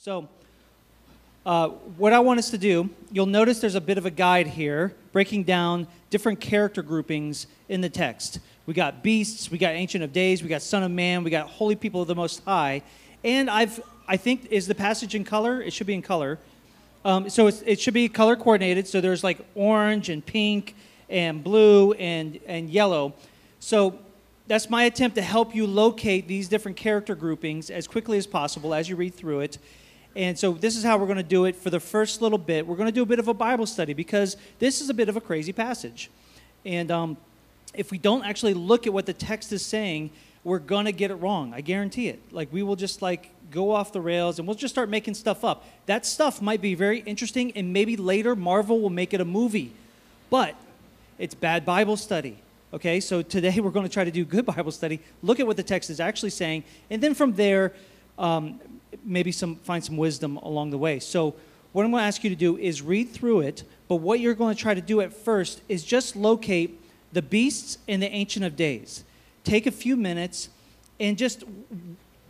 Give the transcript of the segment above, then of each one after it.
So, uh, what I want us to do, you'll notice there's a bit of a guide here breaking down different character groupings in the text. We got beasts, we got Ancient of Days, we got Son of Man, we got Holy People of the Most High. And I've, I think, is the passage in color? It should be in color. Um, so it should be color coordinated. So there's like orange and pink and blue and, and yellow. So that's my attempt to help you locate these different character groupings as quickly as possible as you read through it. And so this is how we're going to do it for the first little bit. We're going to do a bit of a Bible study because this is a bit of a crazy passage. And um, if we don't actually look at what the text is saying, we're going to get it wrong. I guarantee it. Like we will just like go off the rails and we'll just start making stuff up. That stuff might be very interesting and maybe later Marvel will make it a movie. But it's bad Bible study. Okay? So today we're going to try to do good Bible study, look at what the text is actually saying, and then from there um, maybe some find some wisdom along the way. So what I'm going to ask you to do is read through it, but what you're going to try to do at first is just locate the beasts in the Ancient of Days. Take a few minutes and just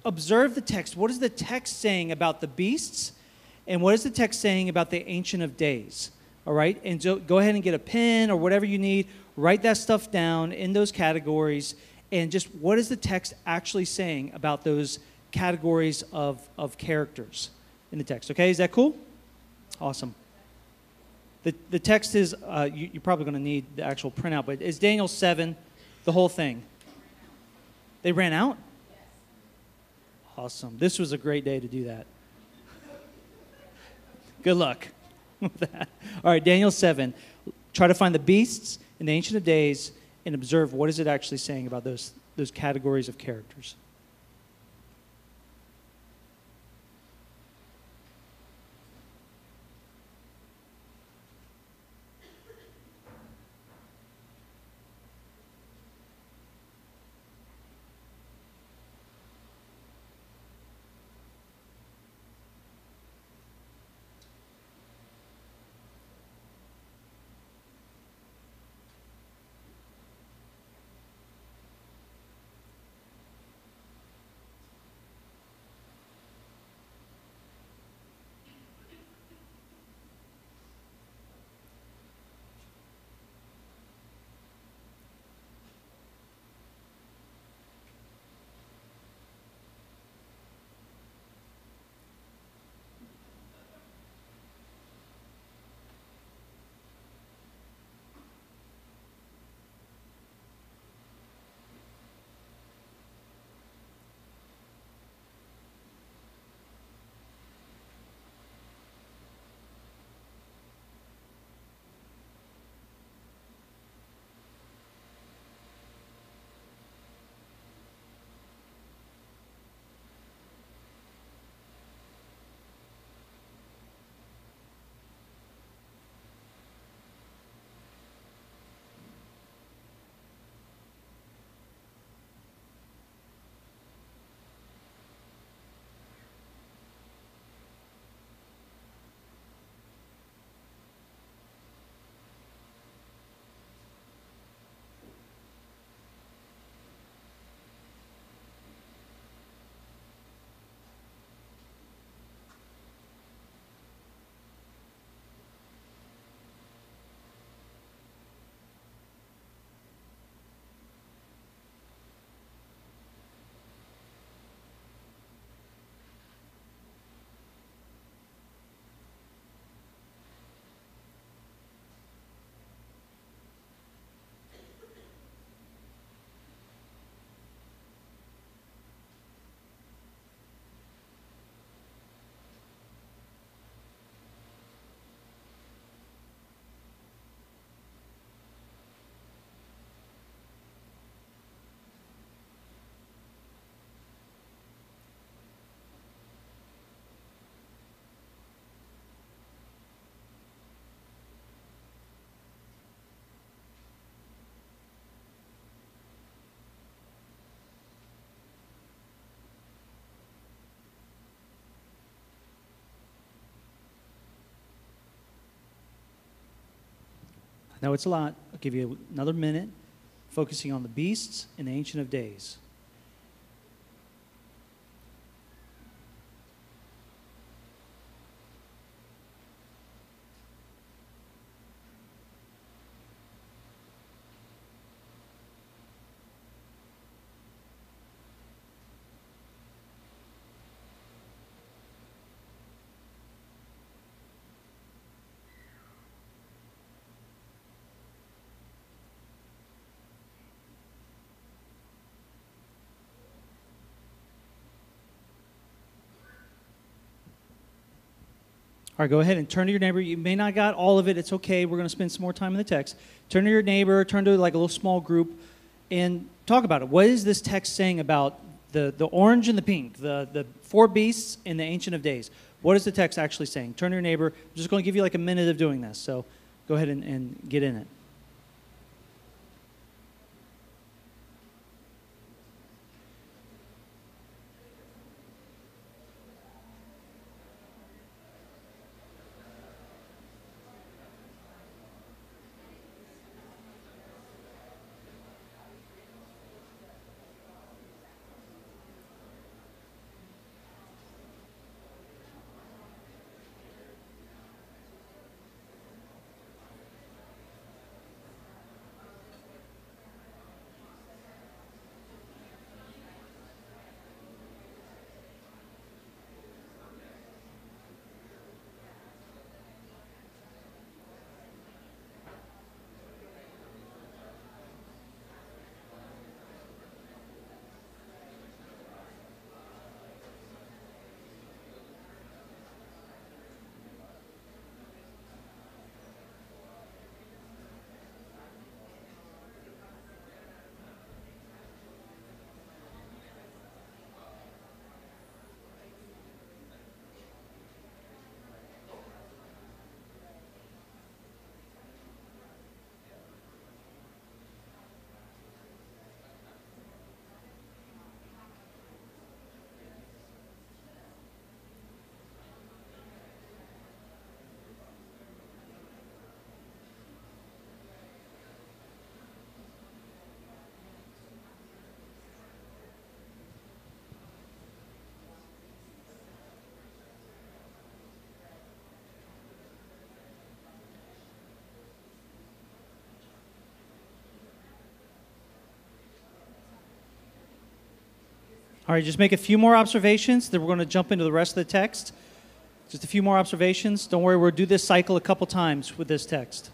observe the text. What is the text saying about the beasts? And what is the text saying about the Ancient of Days? All right? And so go ahead and get a pen or whatever you need. Write that stuff down in those categories. And just what is the text actually saying about those categories of, of characters in the text? Okay? Is that cool? Awesome. The, the text is, uh, you, are probably going to need the actual printout, but it's Daniel 7, the whole thing. They ran out? Awesome. This was a great day to do that. Good luck with that. All right, Daniel 7. Try to find the beasts in the Ancient of Days and observe what is it actually saying about those, those categories of characters. I know it's a lot. I'll give you another minute focusing on the beasts and the Ancient of Days. All right, go ahead and turn to your neighbor. You may not got all of it. It's okay. We're going to spend some more time in the text. Turn to your neighbor, turn to like a little small group, and talk about it. What is this text saying about the, the orange and the pink, the, the four beasts in the Ancient of Days? What is the text actually saying? Turn to your neighbor. I'm just going to give you like a minute of doing this. So go ahead and, and get in it. All right, just make a few more observations, then we're going to jump into the rest of the text. Just a few more observations. Don't worry, we'll do this cycle a couple times with this text.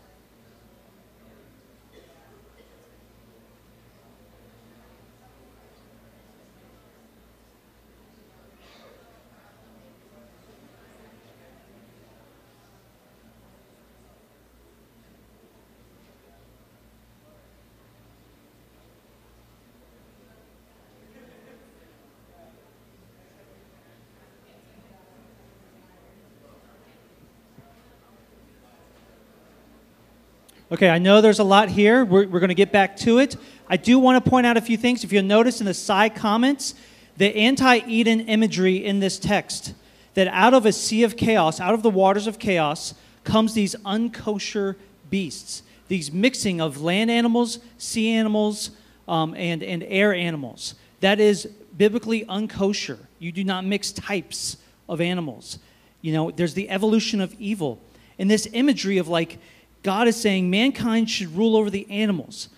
Okay, I know there's a lot here. We're, we're going to get back to it. I do want to point out a few things. If you'll notice in the side comments, the anti Eden imagery in this text, that out of a sea of chaos, out of the waters of chaos, comes these unkosher beasts, these mixing of land animals, sea animals, um, and, and air animals. That is biblically unkosher. You do not mix types of animals. You know, there's the evolution of evil. And this imagery of like, God is saying mankind should rule over the animals,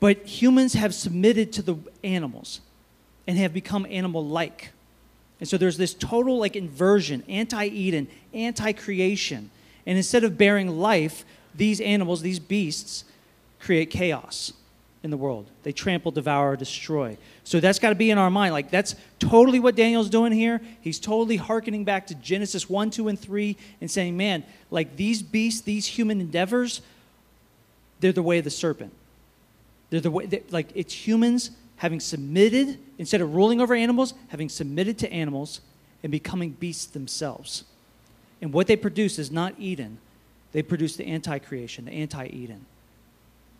but humans have submitted to the animals and have become animal like. And so there's this total like inversion, anti Eden, anti creation. And instead of bearing life, these animals, these beasts, create chaos in the world. They trample, devour, destroy. So that's got to be in our mind. Like, that's totally what Daniel's doing here. He's totally hearkening back to Genesis 1, 2, and 3 and saying, man, like these beasts, these human endeavors, they're the way of the serpent. They're the way, like, it's humans having submitted, instead of ruling over animals, having submitted to animals and becoming beasts themselves. And what they produce is not Eden, they produce the anti creation, the anti Eden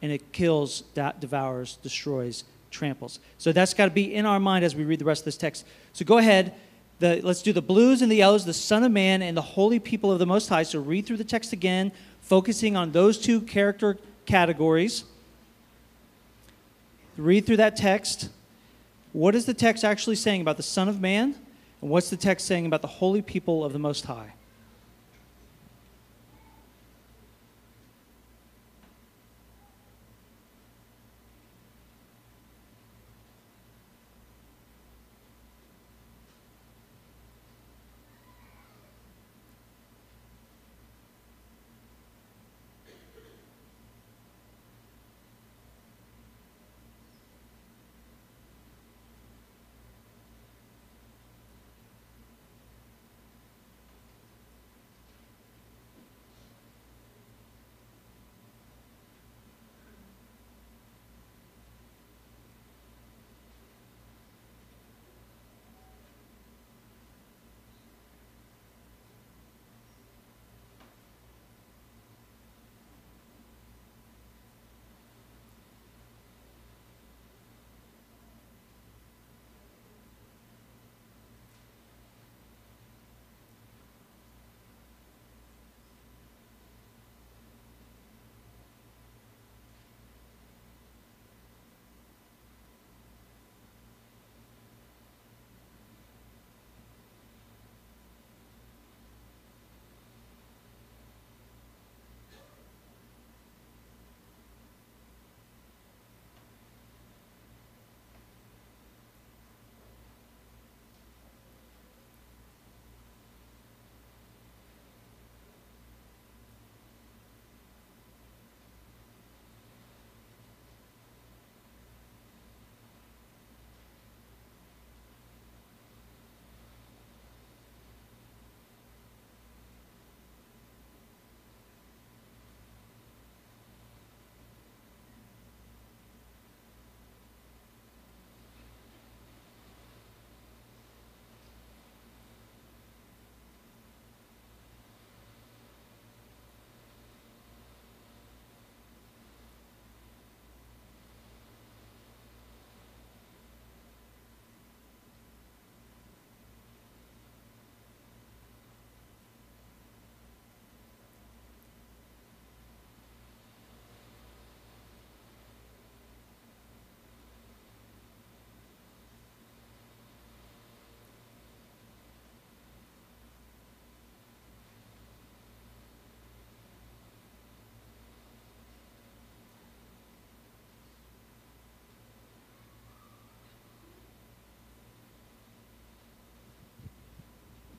and it kills, devours, destroys, tramples. So that's got to be in our mind as we read the rest of this text. So go ahead. The, let's do the blues and the yellows, the Son of Man and the holy people of the Most High. So read through the text again, focusing on those two character categories. Read through that text. What is the text actually saying about the Son of Man? And what's the text saying about the holy people of the Most High?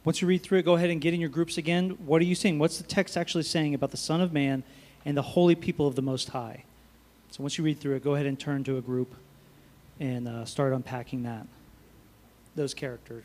Once you read through it, go ahead and get in your groups again. What are you seeing? What's the text actually saying about the Son of Man and the holy people of the Most High? So once you read through it, go ahead and turn to a group and uh, start unpacking that, those characters.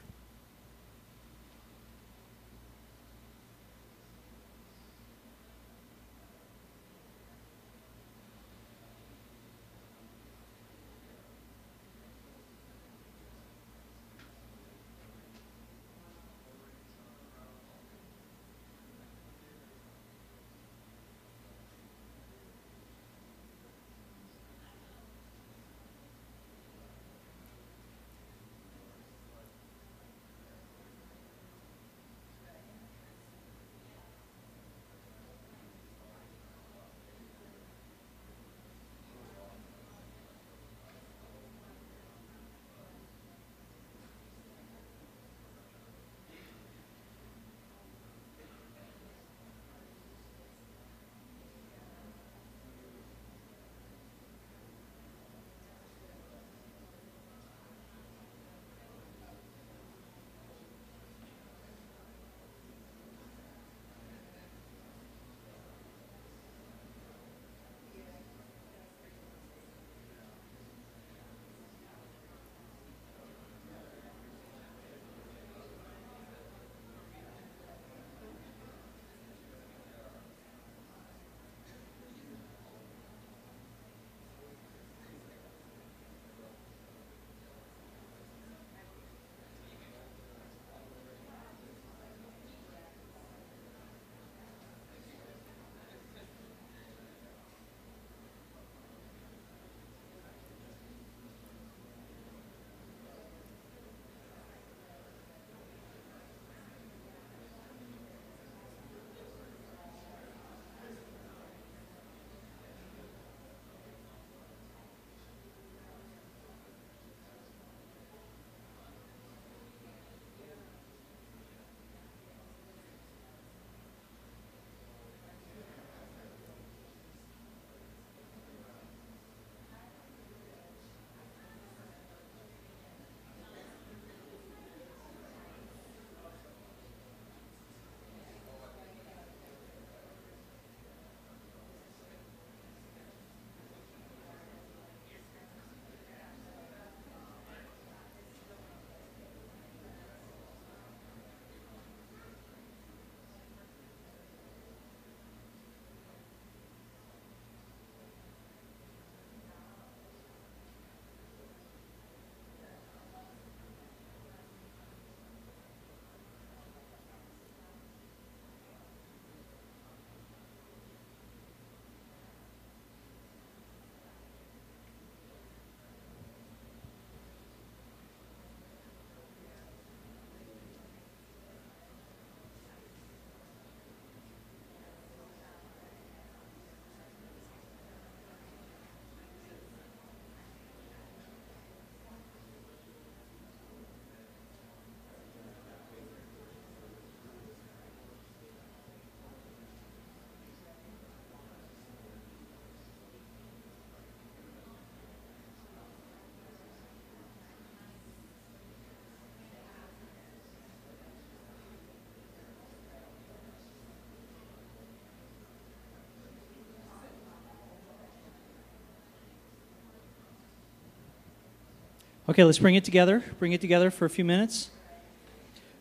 Okay, let's bring it together. Bring it together for a few minutes.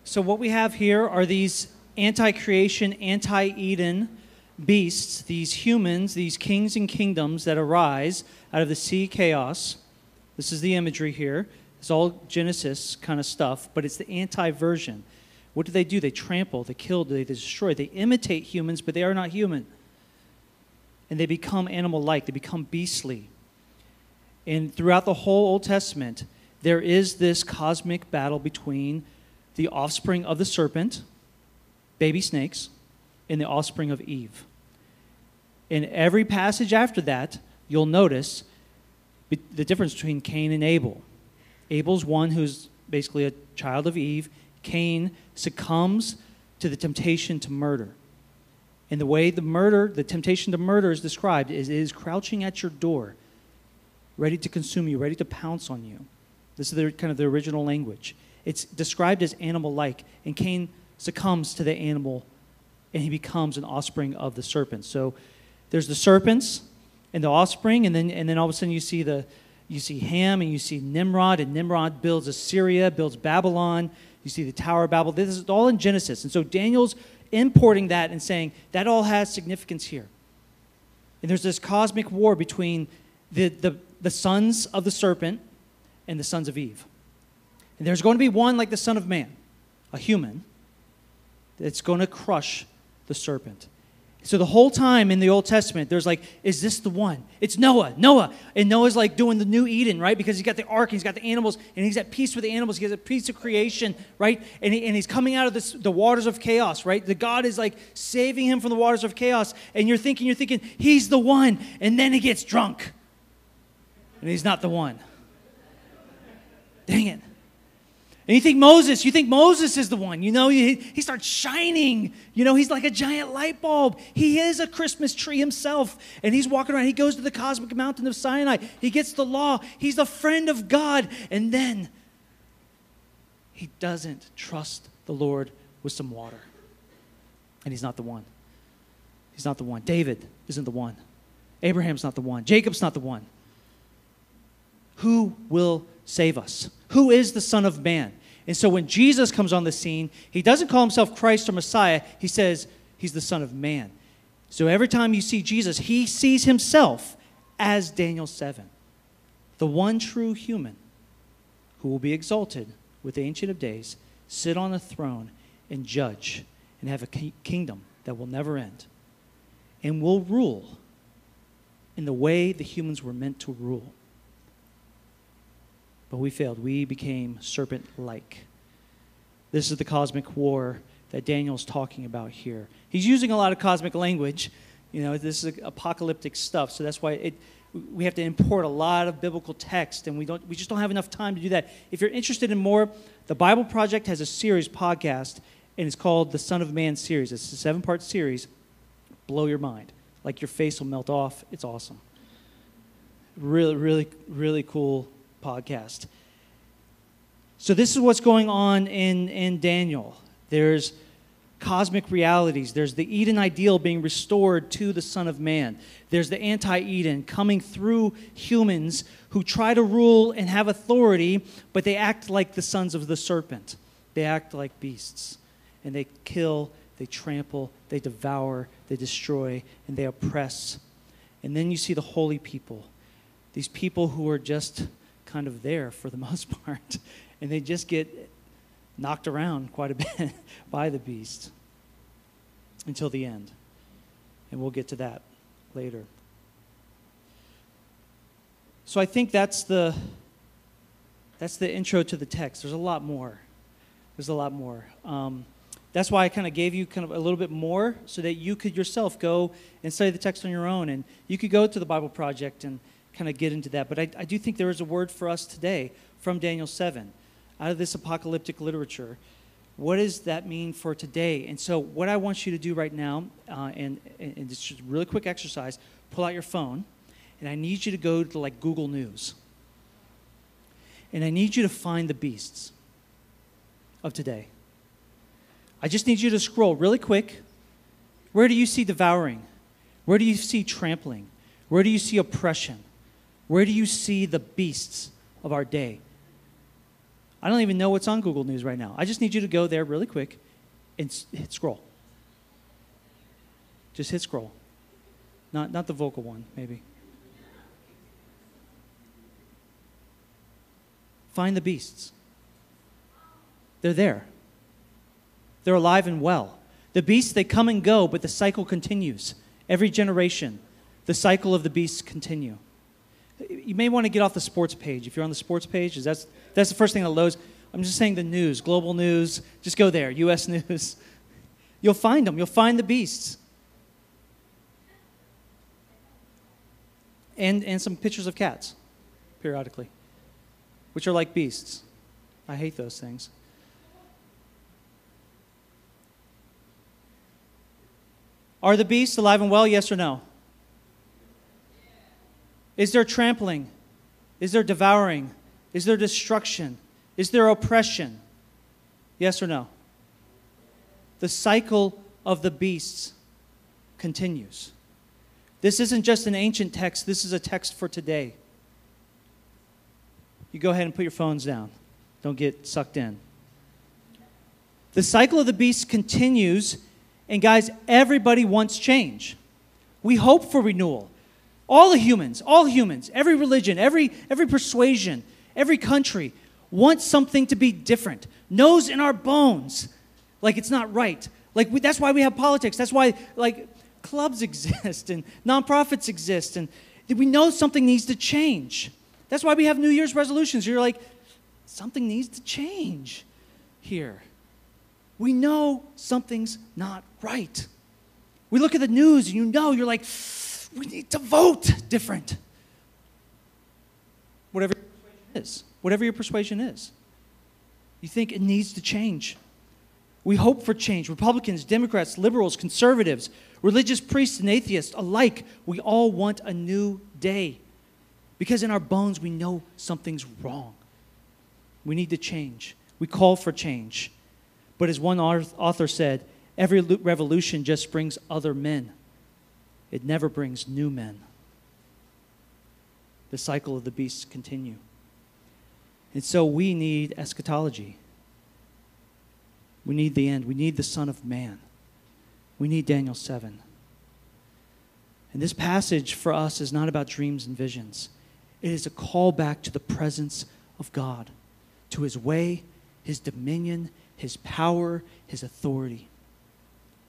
So, what we have here are these anti creation, anti Eden beasts, these humans, these kings and kingdoms that arise out of the sea chaos. This is the imagery here. It's all Genesis kind of stuff, but it's the anti version. What do they do? They trample, they kill, they destroy. They imitate humans, but they are not human. And they become animal like, they become beastly. And throughout the whole Old Testament, there is this cosmic battle between the offspring of the serpent, baby snakes, and the offspring of Eve. In every passage after that, you'll notice the difference between Cain and Abel. Abel's one who's basically a child of Eve. Cain succumbs to the temptation to murder. And the way the murder, the temptation to murder is described is it is crouching at your door, ready to consume you, ready to pounce on you. This is the, kind of the original language. It's described as animal like, and Cain succumbs to the animal and he becomes an offspring of the serpent. So there's the serpents and the offspring, and then, and then all of a sudden you see, the, you see Ham and you see Nimrod, and Nimrod builds Assyria, builds Babylon. You see the Tower of Babel. This is all in Genesis. And so Daniel's importing that and saying that all has significance here. And there's this cosmic war between the, the, the sons of the serpent and the sons of Eve. And there's going to be one like the Son of Man, a human, that's going to crush the serpent. So the whole time in the Old Testament, there's like, is this the one? It's Noah, Noah. And Noah's like doing the new Eden, right? Because he's got the ark, he's got the animals, and he's at peace with the animals. He has a peace of creation, right? And, he, and he's coming out of this, the waters of chaos, right? The God is like saving him from the waters of chaos. And you're thinking, you're thinking, he's the one. And then he gets drunk. And he's not the one. Dang it. And you think Moses, you think Moses is the one. You know, he, he starts shining. You know, he's like a giant light bulb. He is a Christmas tree himself. And he's walking around. He goes to the cosmic mountain of Sinai. He gets the law. He's a friend of God. And then he doesn't trust the Lord with some water. And he's not the one. He's not the one. David isn't the one. Abraham's not the one. Jacob's not the one. Who will save us? Who is the Son of Man? And so when Jesus comes on the scene, he doesn't call himself Christ or Messiah. He says he's the Son of Man. So every time you see Jesus, he sees himself as Daniel 7, the one true human who will be exalted with the Ancient of Days, sit on a throne, and judge, and have a kingdom that will never end, and will rule in the way the humans were meant to rule. But we failed. We became serpent like. This is the cosmic war that Daniel's talking about here. He's using a lot of cosmic language. You know, this is apocalyptic stuff, so that's why it, we have to import a lot of biblical text, and we, don't, we just don't have enough time to do that. If you're interested in more, the Bible Project has a series podcast, and it's called the Son of Man series. It's a seven part series. Blow your mind. Like your face will melt off. It's awesome. Really, really, really cool podcast. So, this is what's going on in, in Daniel. There's cosmic realities, there's the Eden ideal being restored to the Son of Man, there's the anti Eden coming through humans who try to rule and have authority, but they act like the sons of the serpent. They act like beasts, and they kill, they trample, they devour, they destroy, and they oppress. And then you see the holy people, these people who are just kind of there for the most part. And they just get knocked around quite a bit by the beast until the end. And we'll get to that later. So I think that's the that's the intro to the text. There's a lot more. There's a lot more. Um, that's why I kind of gave you kind of a little bit more so that you could yourself go and study the text on your own, and you could go to the Bible Project and kind of get into that. But I, I do think there is a word for us today from Daniel 7 out of this apocalyptic literature. What does that mean for today? And so, what I want you to do right now, uh, and, and it's just a really quick exercise, pull out your phone, and I need you to go to like Google News. And I need you to find the beasts of today. I just need you to scroll really quick. Where do you see devouring? Where do you see trampling? Where do you see oppression? Where do you see the beasts of our day? I don't even know what's on Google News right now. I just need you to go there really quick and hit scroll. Just hit scroll. Not, not the vocal one, maybe. Find the beasts. They're there. They're alive and well. The beasts, they come and go, but the cycle continues. Every generation, the cycle of the beasts continue you may want to get off the sports page. If you're on the sports page, that's, that's the first thing that loads. I'm just saying the news, global news. Just go there, U.S. news. You'll find them. You'll find the beasts. And, and some pictures of cats, periodically, which are like beasts. I hate those things. Are the beasts alive and well, yes or no? Is there trampling? Is there devouring? Is there destruction? Is there oppression? Yes or no? the cycle of the beasts continues. This isn't just an ancient text, this is a text for today. You go ahead and put your phones down. Don't get sucked in. The cycle of the beast continues, and guys, everybody wants change. We hope for renewal. All the humans, all humans, every religion, every, every persuasion, every country wants something to be different. Knows in our bones, like it's not right. Like we, that's why we have politics. That's why like clubs exist and nonprofits exist, and we know something needs to change. That's why we have New Year's resolutions. You're like, something needs to change here. We know something's not right. We look at the news and you know, you're like, we need to vote different. Whatever your persuasion is. Whatever your persuasion is. You think it needs to change. We hope for change. Republicans, Democrats, liberals, conservatives, religious priests, and atheists alike, we all want a new day. Because in our bones, we know something's wrong. We need to change. We call for change. But as one author said, every revolution just brings other men, it never brings new men. The cycle of the beasts continue. And so we need eschatology. We need the end. We need the Son of Man. We need Daniel 7. And this passage for us is not about dreams and visions. It is a call back to the presence of God, to his way, his dominion, his power, his authority,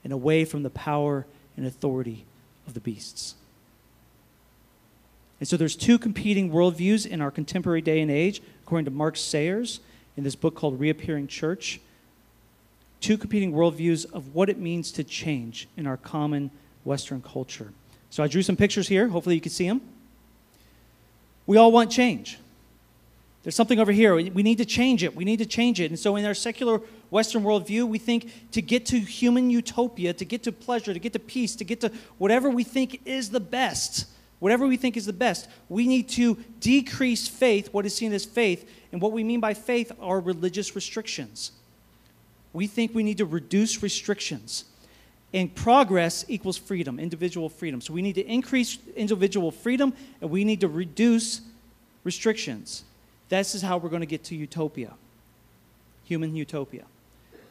and away from the power and authority of the beasts. And so there's two competing worldviews in our contemporary day and age, according to Mark Sayers in this book called Reappearing Church. Two competing worldviews of what it means to change in our common Western culture. So I drew some pictures here. Hopefully you can see them. We all want change. There's something over here. We need to change it. We need to change it. And so, in our secular Western worldview, we think to get to human utopia, to get to pleasure, to get to peace, to get to whatever we think is the best, whatever we think is the best, we need to decrease faith, what is seen as faith. And what we mean by faith are religious restrictions. We think we need to reduce restrictions. And progress equals freedom, individual freedom. So we need to increase individual freedom and we need to reduce restrictions. This is how we're going to get to utopia, human utopia.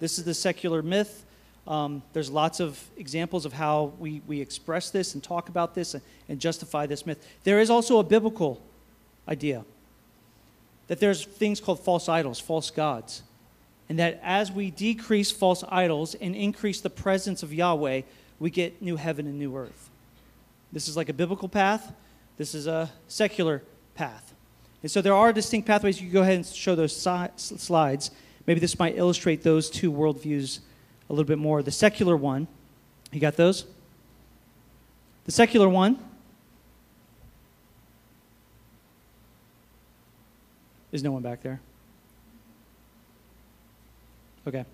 This is the secular myth. Um, there's lots of examples of how we, we express this and talk about this and, and justify this myth. There is also a biblical idea that there's things called false idols, false gods. And that as we decrease false idols and increase the presence of Yahweh, we get new heaven and new earth. This is like a biblical path, this is a secular path. And so there are distinct pathways. You can go ahead and show those si- slides. Maybe this might illustrate those two worldviews a little bit more. The secular one, you got those? The secular one is no one back there? Okay.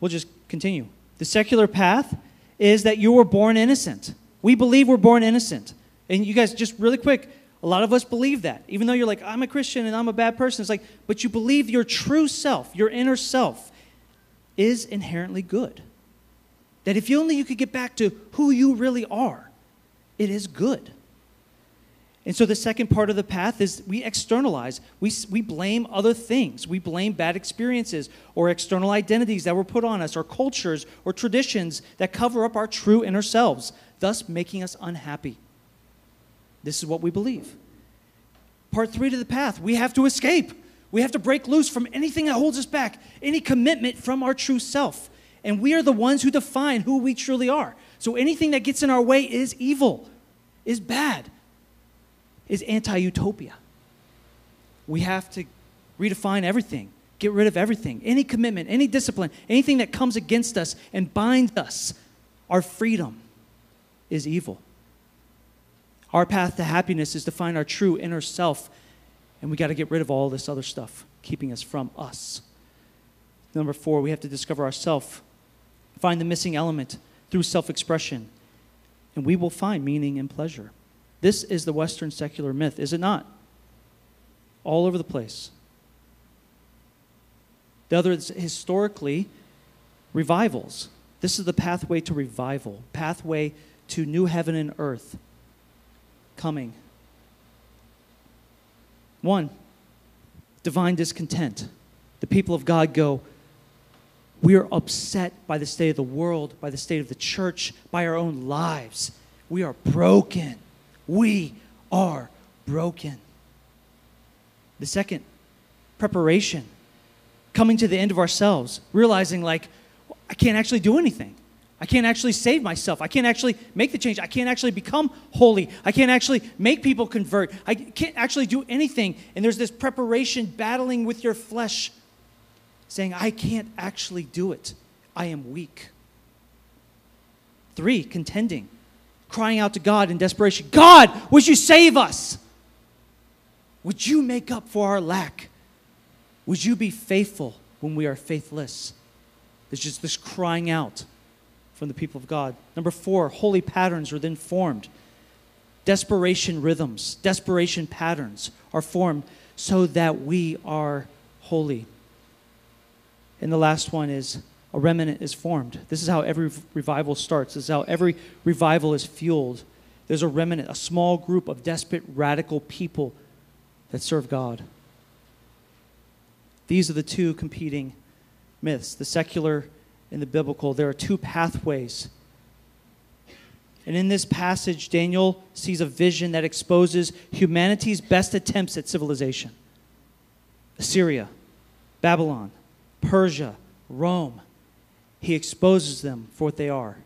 We'll just continue. The secular path is that you were born innocent. We believe we're born innocent. And you guys, just really quick, a lot of us believe that. Even though you're like, I'm a Christian and I'm a bad person, it's like, but you believe your true self, your inner self, is inherently good. That if only you could get back to who you really are, it is good. And so the second part of the path is we externalize. We, we blame other things. We blame bad experiences or external identities that were put on us or cultures or traditions that cover up our true inner selves, thus making us unhappy. This is what we believe. Part three to the path we have to escape. We have to break loose from anything that holds us back, any commitment from our true self. And we are the ones who define who we truly are. So anything that gets in our way is evil, is bad, is anti utopia. We have to redefine everything, get rid of everything, any commitment, any discipline, anything that comes against us and binds us. Our freedom is evil. Our path to happiness is to find our true inner self, and we got to get rid of all this other stuff keeping us from us. Number four, we have to discover ourself, find the missing element through self expression, and we will find meaning and pleasure. This is the Western secular myth, is it not? All over the place. The other is historically revivals This is the pathway to revival, pathway to new heaven and earth coming. One, divine discontent. The people of God go, we are upset by the state of the world, by the state of the church, by our own lives. We are broken. We are broken. The second, preparation. Coming to the end of ourselves, realizing, like, I can't actually do anything. I can't actually save myself. I can't actually make the change. I can't actually become holy. I can't actually make people convert. I can't actually do anything. And there's this preparation battling with your flesh, saying, I can't actually do it. I am weak. Three, contending, crying out to God in desperation God, would you save us? Would you make up for our lack? Would you be faithful when we are faithless? There's just this crying out from the people of God. Number four, holy patterns are then formed. Desperation rhythms, desperation patterns are formed so that we are holy. And the last one is a remnant is formed. This is how every revival starts. This is how every revival is fueled. There's a remnant, a small group of desperate, radical people that serve God. These are the two competing myths the secular and the biblical. There are two pathways. And in this passage, Daniel sees a vision that exposes humanity's best attempts at civilization Assyria, Babylon, Persia, Rome. He exposes them for what they are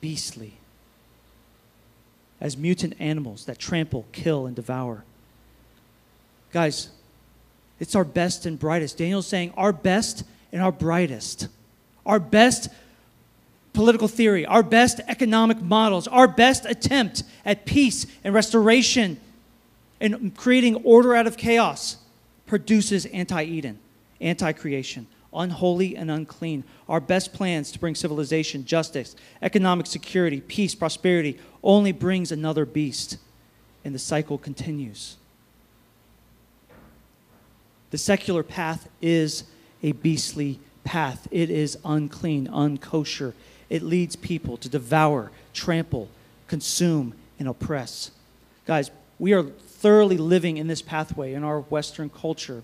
beastly, as mutant animals that trample, kill, and devour. Guys, it's our best and brightest. Daniel's saying our best and our brightest, our best political theory, our best economic models, our best attempt at peace and restoration and creating order out of chaos produces anti Eden, anti creation, unholy and unclean. Our best plans to bring civilization, justice, economic security, peace, prosperity only brings another beast, and the cycle continues. The secular path is a beastly path. It is unclean, unkosher. It leads people to devour, trample, consume, and oppress. Guys, we are thoroughly living in this pathway in our Western culture.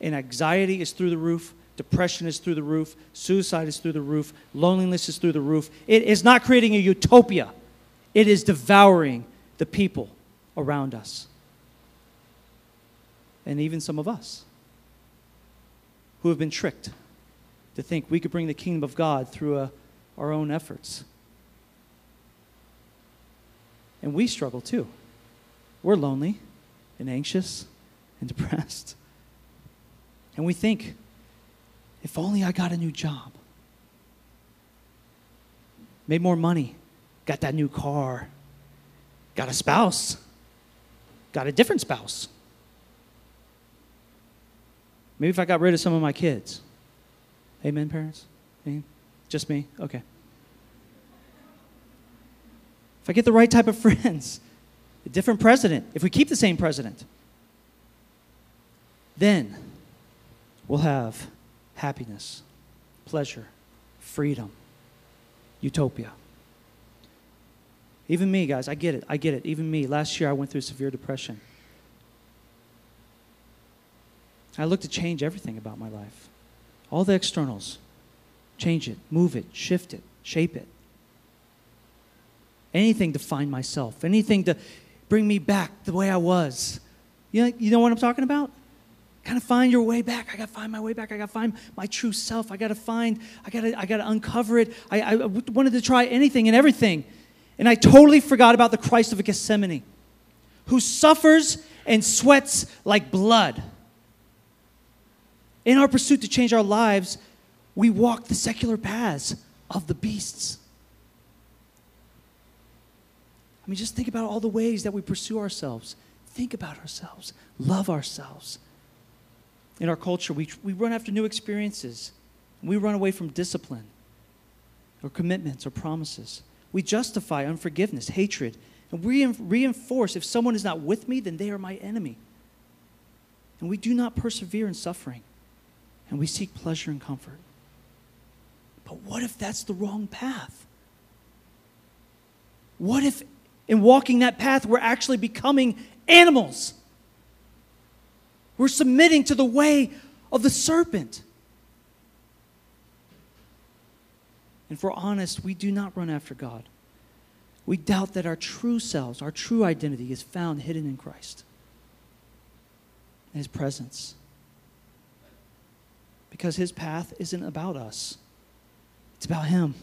And anxiety is through the roof, depression is through the roof, suicide is through the roof, loneliness is through the roof. It is not creating a utopia, it is devouring the people around us. And even some of us who have been tricked to think we could bring the kingdom of God through a, uh, our own efforts. And we struggle too. We're lonely and anxious and depressed. And we think, if only I got a new job, made more money, got that new car, got a spouse, got a different spouse. Maybe if I got rid of some of my kids. Amen, parents? Amen? Just me? Okay. If I get the right type of friends, a different president, if we keep the same president, then we'll have happiness, pleasure, freedom, utopia. Even me, guys, I get it. I get it. Even me. Last year, I went through severe depression. I looked to change everything about my life. All the externals. Change it, move it, shift it, shape it. Anything to find myself, anything to bring me back the way I was. You know, you know what I'm talking about? Kind of find your way back. I got to find my way back. I got to find my true self. I got to find, I got to I got to uncover it. I, I wanted to try anything and everything. And I totally forgot about the Christ of Gethsemane, who suffers and sweats like blood in our pursuit to change our lives, we walk the secular paths of the beasts. I mean, just think about all the ways that we pursue ourselves. Think about ourselves. Love ourselves. In our culture, we, we run after new experiences. We run away from discipline or commitments or promises. We justify unforgiveness, hatred, and we reinforce if someone is not with me, then they are my enemy. And we do not persevere in suffering and we seek pleasure and comfort. But what if that's the wrong path? What if in walking that path we're actually becoming animals? We're submitting to the way of the serpent. And if we're honest, we do not run after God. We doubt that our true selves, our true identity, is found hidden in Christ, in His presence. Because His path isn't about us, it's about Him.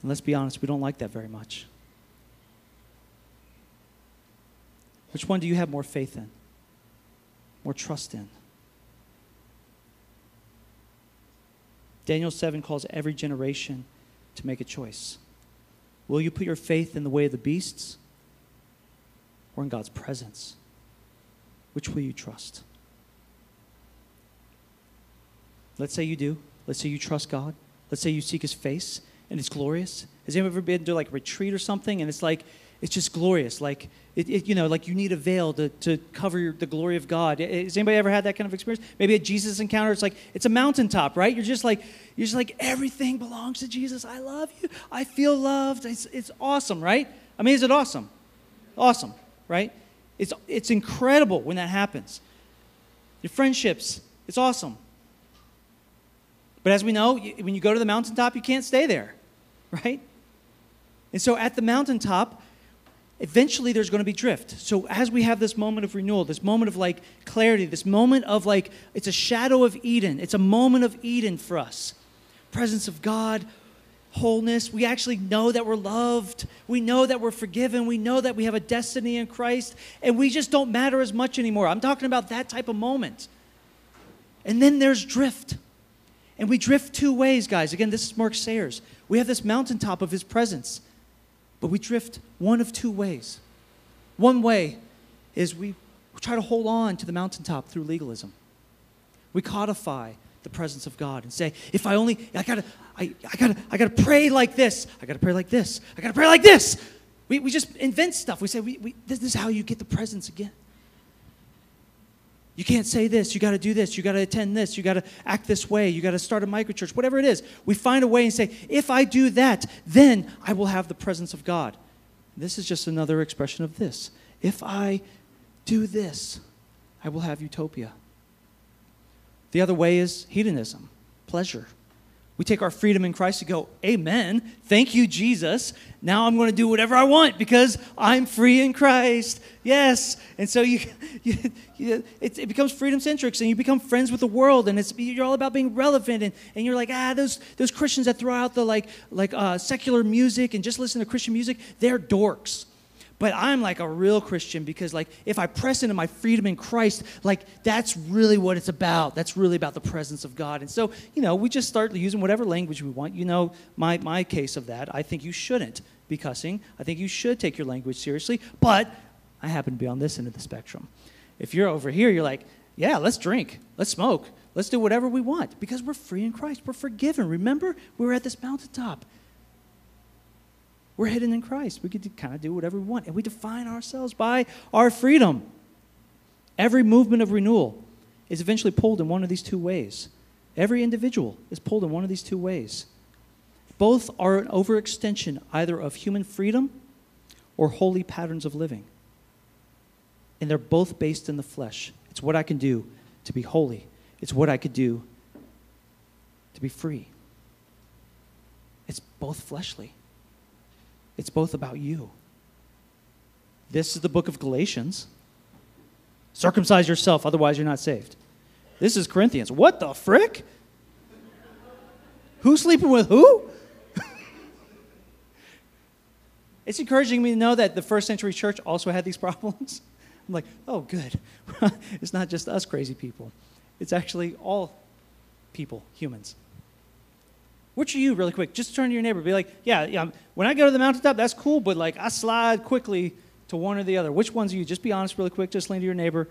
And let's be honest, we don't like that very much. Which one do you have more faith in? More trust in? Daniel 7 calls every generation to make a choice. Will you put your faith in the way of the beasts or in God's presence? Which will you trust? Let's say you do. Let's say you trust God. Let's say you seek his face and it's glorious. Has anyone ever been to like a retreat or something and it's like it's just glorious. Like, it, it, you know, like you need a veil to, to cover your, the glory of God. Has anybody ever had that kind of experience? Maybe a Jesus encounter, it's like, it's a mountaintop, right? You're just like, you're just like, everything belongs to Jesus. I love you. I feel loved. It's, it's awesome, right? I mean, is it awesome? Awesome, right? It's, it's incredible when that happens. Your friendships, it's awesome. But as we know, when you go to the mountaintop, you can't stay there, right? And so at the mountaintop, eventually there's going to be drift. So as we have this moment of renewal, this moment of like clarity, this moment of like it's a shadow of Eden. It's a moment of Eden for us. Presence of God, wholeness. We actually know that we're loved. We know that we're forgiven. We know that we have a destiny in Christ and we just don't matter as much anymore. I'm talking about that type of moment. And then there's drift. And we drift two ways, guys. Again, this is Mark Sayers. We have this mountaintop of his presence. But we drift one of two ways. One way is we try to hold on to the mountaintop through legalism. We codify the presence of God and say, if I only, I gotta, I, I gotta, I gotta pray like this. I gotta pray like this. I gotta pray like this. We, we just invent stuff. We say, we, we, this is how you get the presence again. You can't say this. You got to do this. You got to attend this. You got to act this way. You got to start a microchurch, whatever it is. We find a way and say, if I do that, then I will have the presence of God. This is just another expression of this. If I do this, I will have utopia. The other way is hedonism, pleasure. We take our freedom in Christ and go, Amen. Thank you, Jesus. Now I'm going to do whatever I want because I'm free in Christ. Yes. And so you, you, you it, it, becomes freedom centric and you become friends with the world and it's, you're all about being relevant. And, and you're like, ah, those, those Christians that throw out the like, like uh, secular music and just listen to Christian music, they're dorks. But I'm like a real Christian because, like, if I press into my freedom in Christ, like, that's really what it's about. That's really about the presence of God. And so, you know, we just start using whatever language we want. You know, my, my case of that, I think you shouldn't be cussing. I think you should take your language seriously. But I happen to be on this end of the spectrum. If you're over here, you're like, yeah, let's drink, let's smoke, let's do whatever we want because we're free in Christ. We're forgiven. Remember, we were at this mountaintop. We're hidden in Christ. We to kind of do whatever we want. And we define ourselves by our freedom. Every movement of renewal is eventually pulled in one of these two ways. Every individual is pulled in one of these two ways. Both are an overextension either of human freedom or holy patterns of living. And they're both based in the flesh. It's what I can do to be holy, it's what I could do to be free. It's both fleshly. It's both about you. This is the book of Galatians. Circumcise yourself, otherwise, you're not saved. This is Corinthians. What the frick? Who's sleeping with who? it's encouraging me to know that the first century church also had these problems. I'm like, oh, good. it's not just us crazy people, it's actually all people, humans. Which are you, really quick? Just turn to your neighbor. Be like, yeah, yeah. Um, when I go to the mountaintop, that's cool, but like I slide quickly to one or the other. Which one's are you? Just be honest, really quick. Just lean to your neighbor.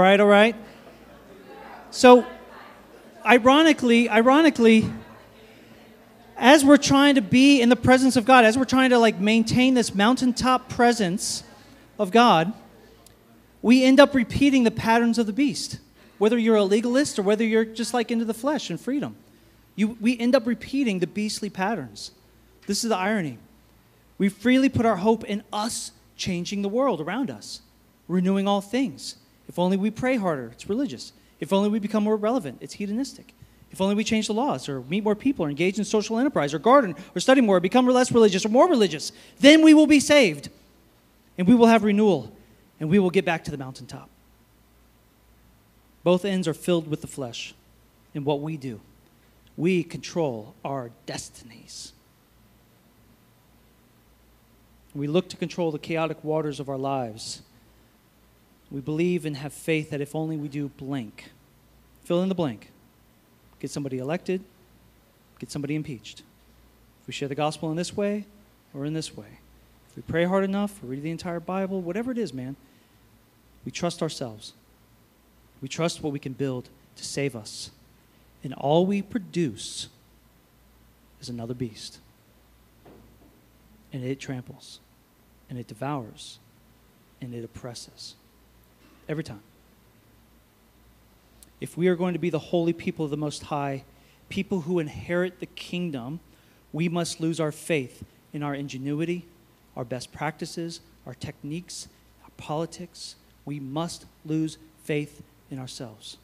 Right, all right. So, ironically, ironically, as we're trying to be in the presence of God, as we're trying to like maintain this mountaintop presence of God, we end up repeating the patterns of the beast. Whether you're a legalist or whether you're just like into the flesh and freedom, you, we end up repeating the beastly patterns. This is the irony. We freely put our hope in us changing the world around us, renewing all things. If only we pray harder, it's religious. If only we become more relevant, it's hedonistic. If only we change the laws or meet more people or engage in social enterprise or garden or study more or become less religious or more religious, then we will be saved and we will have renewal and we will get back to the mountaintop. Both ends are filled with the flesh and what we do. We control our destinies. We look to control the chaotic waters of our lives. We believe and have faith that if only we do blank, fill in the blank, get somebody elected, get somebody impeached. If we share the gospel in this way or in this way, if we pray hard enough or read the entire Bible, whatever it is, man, we trust ourselves. We trust what we can build to save us. And all we produce is another beast. And it tramples, and it devours, and it oppresses. Every time. If we are going to be the holy people of the Most High, people who inherit the kingdom, we must lose our faith in our ingenuity, our best practices, our techniques, our politics. We must lose faith in ourselves.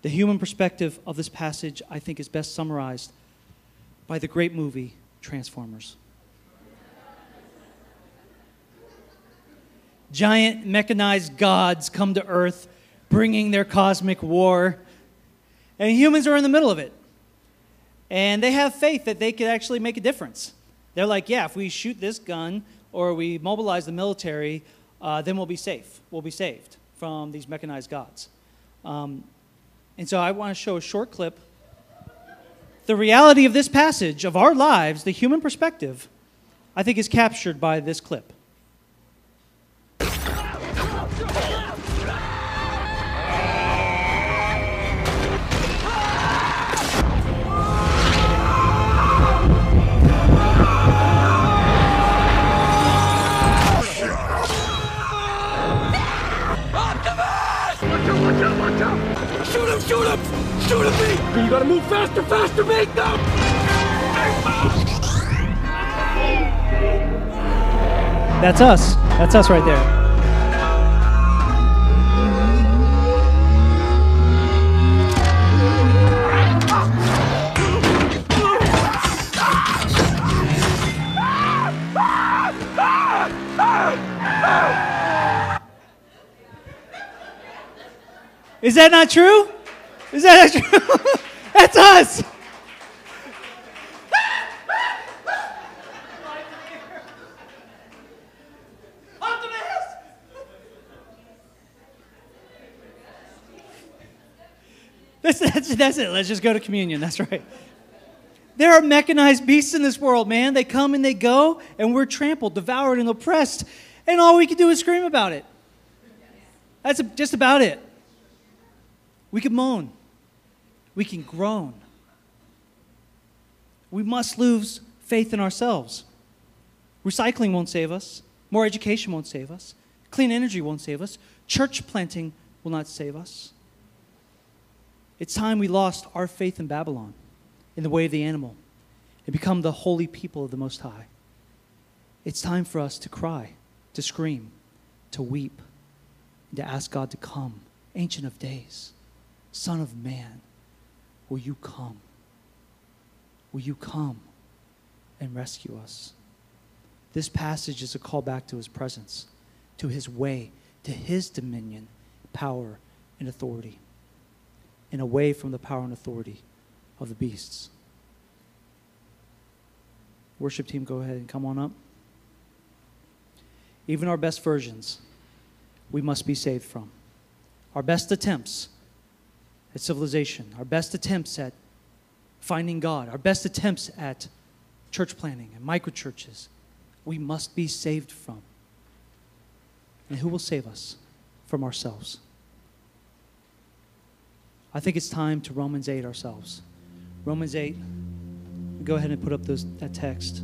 The human perspective of this passage, I think, is best summarized by the great movie Transformers. Giant mechanized gods come to Earth bringing their cosmic war, and humans are in the middle of it. And they have faith that they could actually make a difference. They're like, yeah, if we shoot this gun or we mobilize the military, uh, then we'll be safe. We'll be saved from these mechanized gods. Um, and so I want to show a short clip. The reality of this passage, of our lives, the human perspective, I think is captured by this clip. Him! Shoot him! Shoot him, me! You gotta move faster, faster, make them! That's us. That's us right there. Is that not true? Is that true? That's us. That's, that's, that's it. Let's just go to communion. That's right. There are mechanized beasts in this world, man. They come and they go, and we're trampled, devoured, and oppressed. And all we can do is scream about it. That's just about it. We could moan. We can groan. We must lose faith in ourselves. Recycling won't save us. More education won't save us. Clean energy won't save us. Church planting will not save us. It's time we lost our faith in Babylon, in the way of the animal, and become the holy people of the Most High. It's time for us to cry, to scream, to weep, and to ask God to come, Ancient of Days. Son of Man, will you come? Will you come and rescue us? This passage is a call back to his presence, to his way, to his dominion, power, and authority, and away from the power and authority of the beasts. Worship team, go ahead and come on up. Even our best versions, we must be saved from. Our best attempts at civilization, our best attempts at finding God, our best attempts at church planning and microchurches, we must be saved from. And who will save us? from ourselves. I think it's time to Romans 8 ourselves. Romans 8, go ahead and put up those, that text.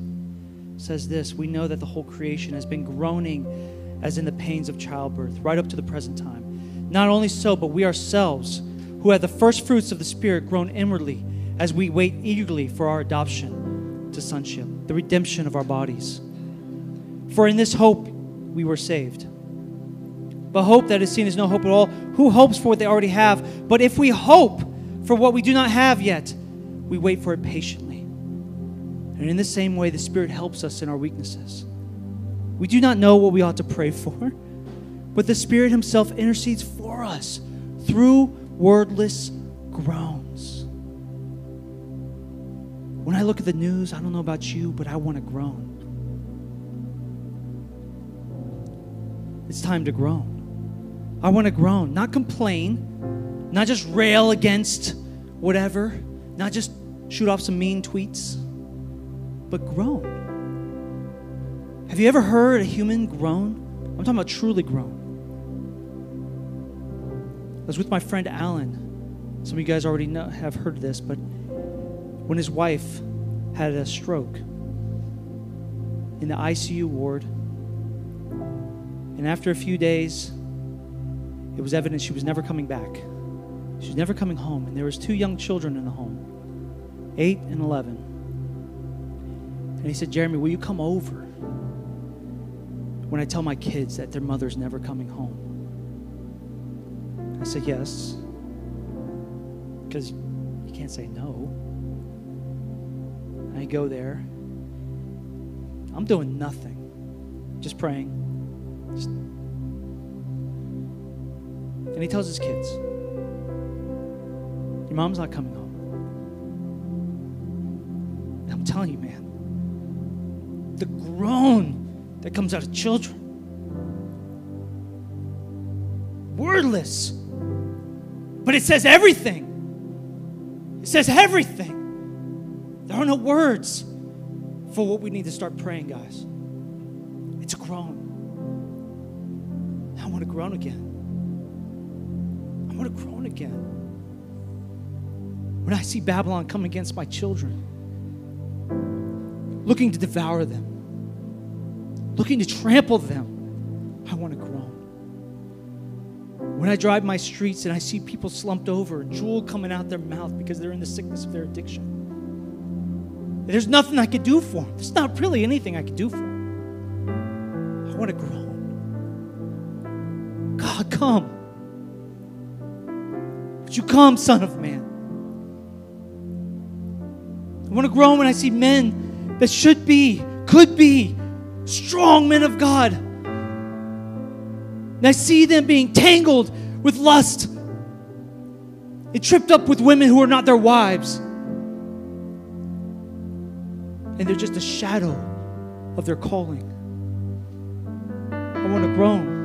Says this We know that the whole creation has been groaning as in the pains of childbirth, right up to the present time. Not only so, but we ourselves, who have the first fruits of the Spirit, groan inwardly as we wait eagerly for our adoption to sonship, the redemption of our bodies. For in this hope we were saved. But hope that is seen is no hope at all. Who hopes for what they already have? But if we hope for what we do not have yet, we wait for it patiently. And in the same way, the Spirit helps us in our weaknesses. We do not know what we ought to pray for, but the Spirit Himself intercedes for us through wordless groans. When I look at the news, I don't know about you, but I want to groan. It's time to groan. I want to groan, not complain, not just rail against whatever, not just shoot off some mean tweets, but groan. Have you ever heard a human groan? I'm talking about truly groan. I was with my friend Alan. Some of you guys already know, have heard this, but when his wife had a stroke in the ICU ward, and after a few days, it was evident she was never coming back. She was never coming home, and there was two young children in the home, eight and eleven. And he said, "Jeremy, will you come over when I tell my kids that their mother's never coming home?" Said, "Yes," because you can't say no. I go there. I'm doing nothing, just praying. Just... And he tells his kids, Your mom's not coming home. And I'm telling you, man, the groan that comes out of children, wordless, but it says everything. It says everything. There are no words for what we need to start praying, guys. It's groan. I want to groan again. I want to groan again. When I see Babylon come against my children, looking to devour them, looking to trample them, I want to groan. When I drive my streets and I see people slumped over, drool coming out their mouth because they're in the sickness of their addiction. There's nothing I could do for them. There's not really anything I could do for them. I want to groan. God, come. Would you come, Son of Man? I want to groan when I see men that should be, could be, strong men of God. And I see them being tangled with lust and tripped up with women who are not their wives and they're just a shadow of their calling. I want to groan.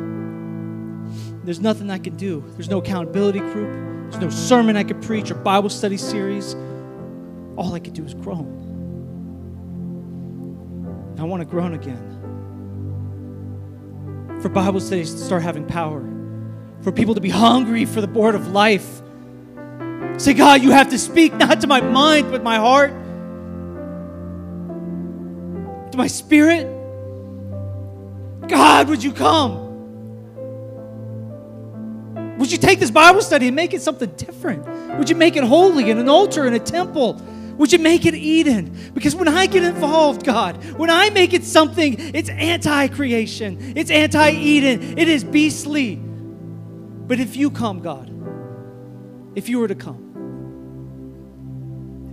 There's nothing I can do. There's no accountability group. There's no sermon I could preach or Bible study series. All I could do is groan. I want to groan again. For Bible studies to start having power. For people to be hungry for the board of life. Say, God, you have to speak not to my mind, but my heart to my spirit. God, would you come? Would you take this Bible study and make it something different? Would you make it holy in an altar in a temple? Would you make it Eden? Because when I get involved, God, when I make it something, it's anti creation, it's anti Eden, it is beastly. But if you come, God, if you were to come,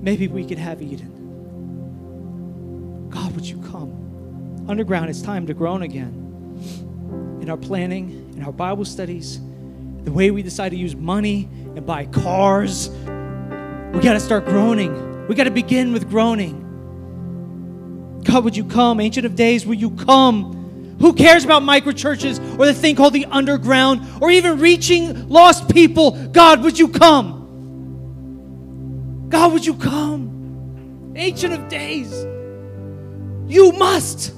maybe we could have Eden. God, would you come? Underground, it's time to groan again. In our planning, in our Bible studies, the way we decide to use money and buy cars, we got to start groaning. We got to begin with groaning. God, would you come? Ancient of Days, will you come? Who cares about micro churches or the thing called the underground or even reaching lost people? God, would you come? God, would you come? Ancient of Days. You must.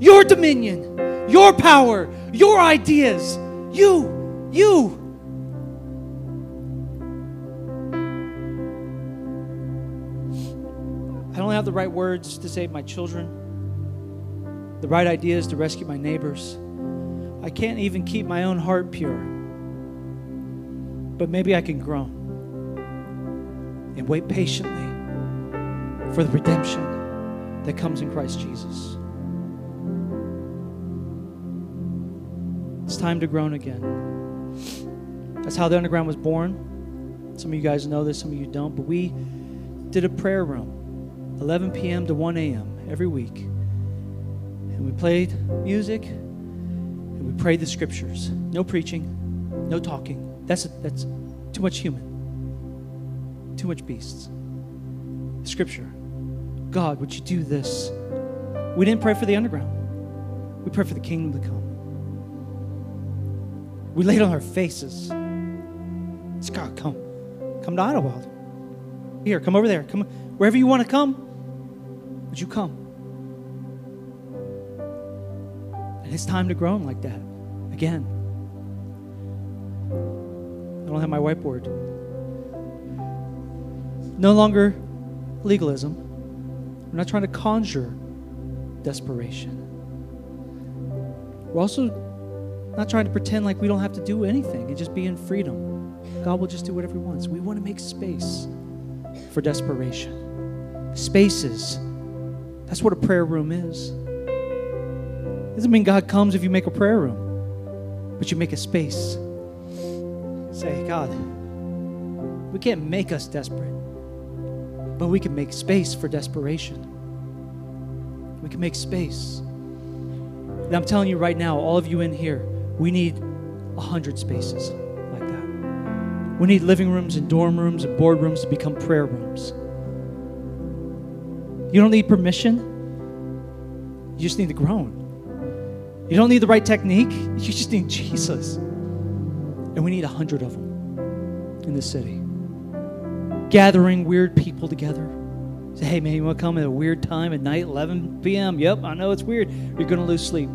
Your dominion, your power, your ideas, You, you. Don't have the right words to save my children, the right ideas to rescue my neighbors. I can't even keep my own heart pure. But maybe I can groan and wait patiently for the redemption that comes in Christ Jesus. It's time to groan again. That's how the underground was born. Some of you guys know this, some of you don't, but we did a prayer room, 11 p.m. to 1 a.m. every week. And we played music and we prayed the scriptures. No preaching, no talking. That's, that's too much human, too much beasts. Scripture. God, would you do this? We didn't pray for the underground, we prayed for the kingdom to come. We laid on our faces. Scott, come. Come to Idlewild. Here, come over there. Come wherever you want to come. Would you come? And it's time to groan like that again. I don't have my whiteboard. No longer legalism. We're not trying to conjure desperation. We're also not trying to pretend like we don't have to do anything and just be in freedom. God will just do whatever He wants. We want to make space for desperation. Spaces. That's what a prayer room is. It doesn't mean God comes if you make a prayer room, but you make a space. Say, God, we can't make us desperate, but we can make space for desperation. We can make space. And I'm telling you right now, all of you in here, we need a hundred spaces like that. We need living rooms and dorm rooms and boardrooms to become prayer rooms. You don't need permission. You just need to groan. You don't need the right technique. You just need Jesus. And we need a hundred of them in this city. Gathering weird people together. Say, hey man, you want to come at a weird time at night, 11 p.m.? Yep, I know it's weird. You're going to lose sleep.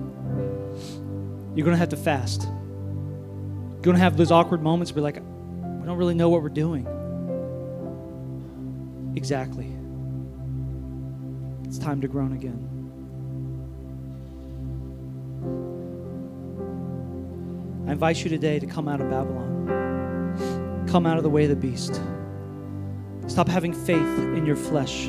You're going to have to fast. You're going to have those awkward moments where, like, we don't really know what we're doing. Exactly. It's time to groan again. I invite you today to come out of Babylon. Come out of the way of the beast. Stop having faith in your flesh.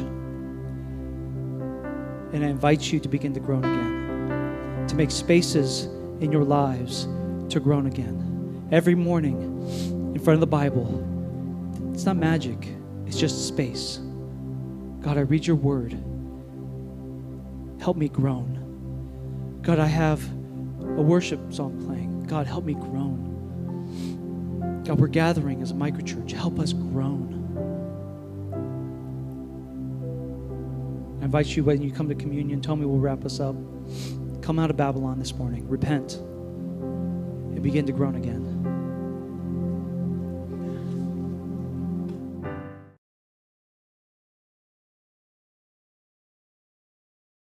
And I invite you to begin to groan again, to make spaces in your lives to groan again. Every morning in front of the Bible, it's not magic, it's just space. God, I read your word. Help me groan. God, I have a worship song playing. God, help me groan. God, we're gathering as a microchurch. Help us groan. I invite you when you come to communion, tell me we'll wrap us up. Come out of Babylon this morning, repent, and begin to groan again.